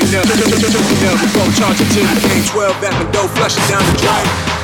looking up, looking up, we gon' charge it to the game 12 at Mendo, flush it down the drain.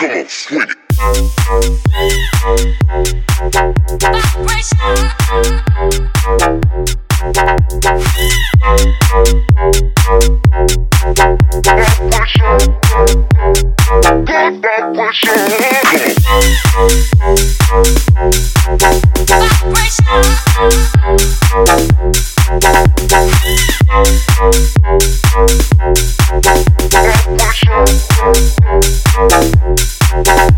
Come on, swing it. Vibration. Thank Vibration.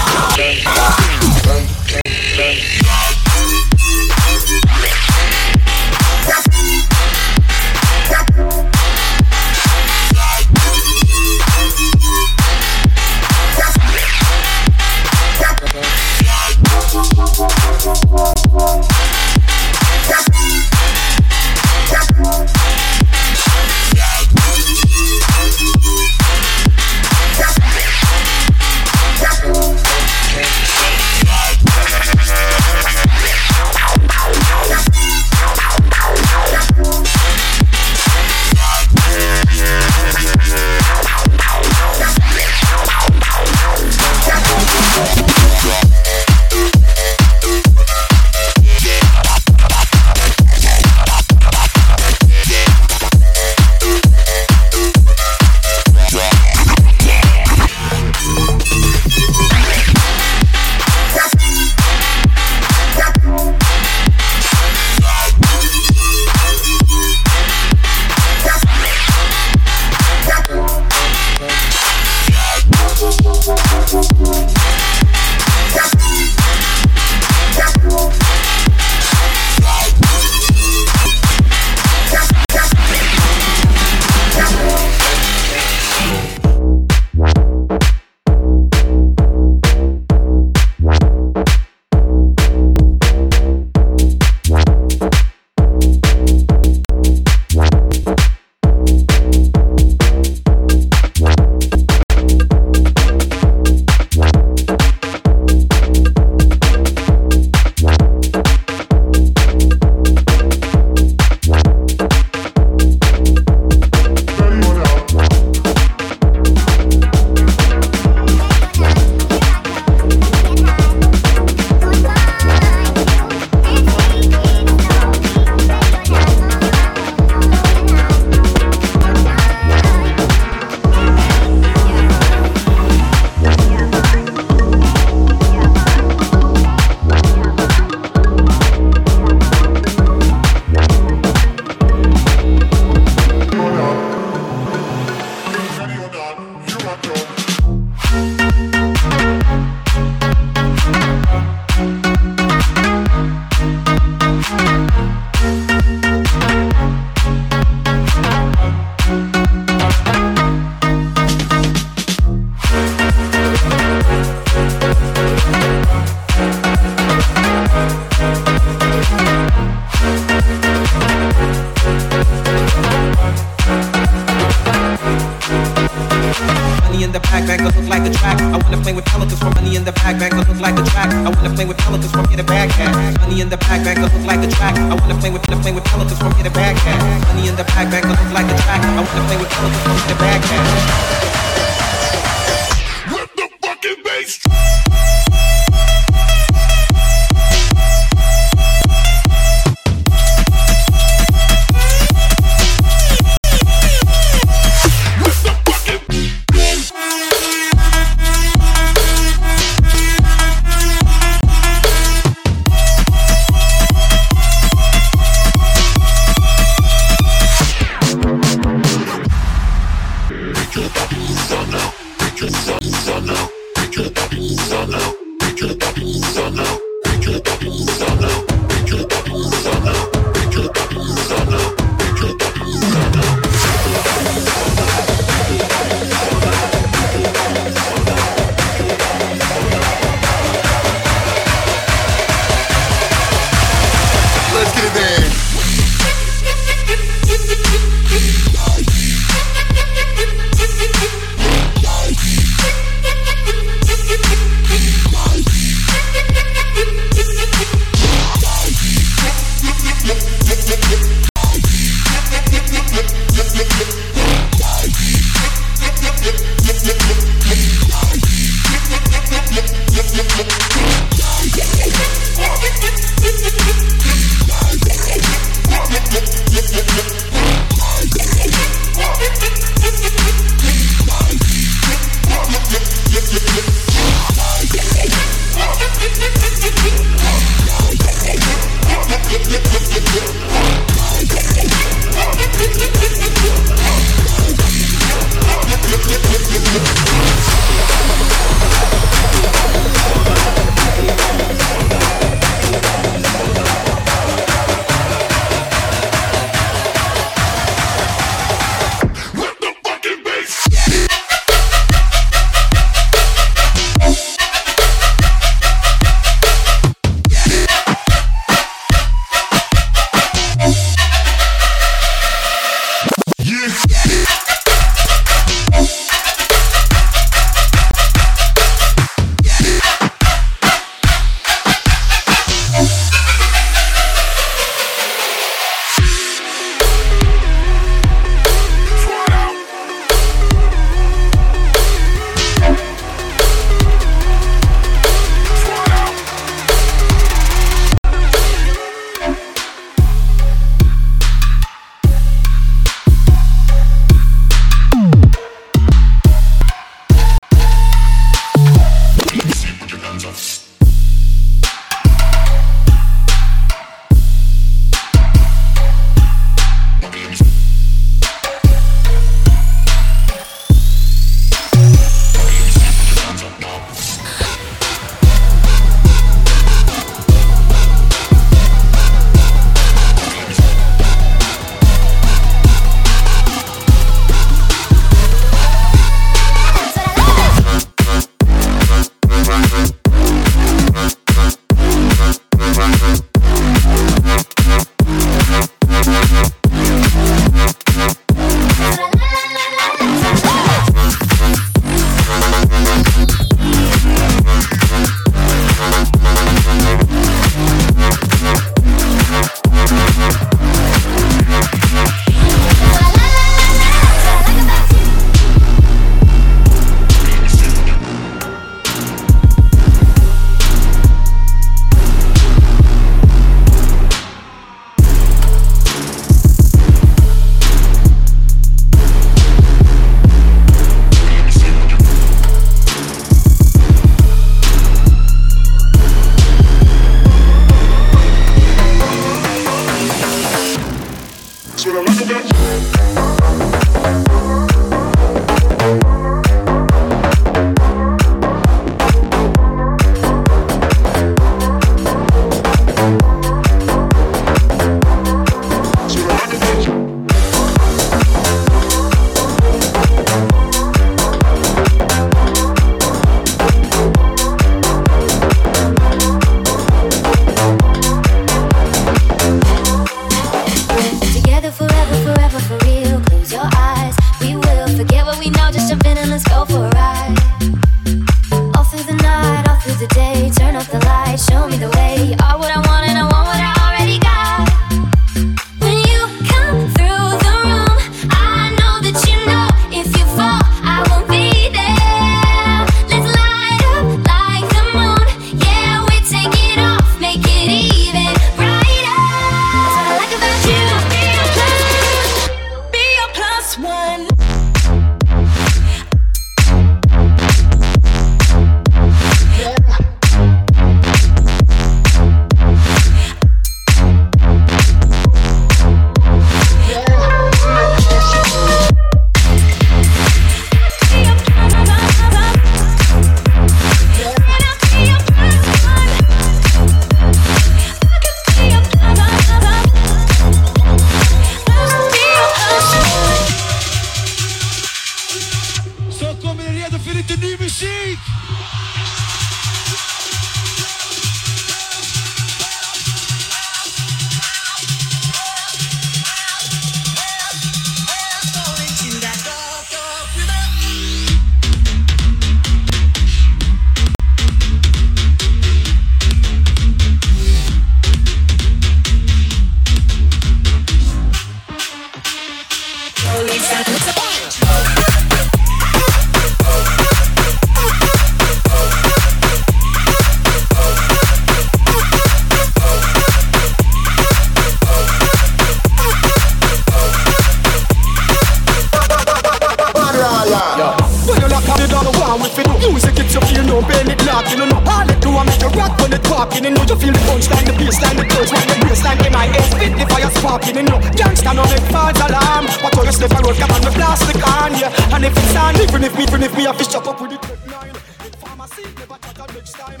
And if it's on, even if me, even if me, I fish chop up with the tech never touch that next time.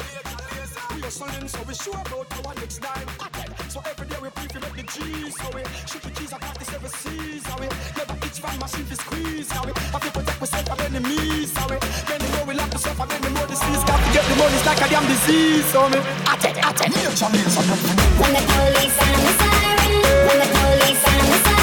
We so we sure about our next time. So every day we pray to make the G's, so we shoot the keys across this every seas, so we never itch from machine to squeeze, so we have to protect myself from enemies, so we the more we myself and then the more disease, got to get the money, it's like a damn disease, so. I take it, take it. When the police sound the siren, when the police the the click the siren.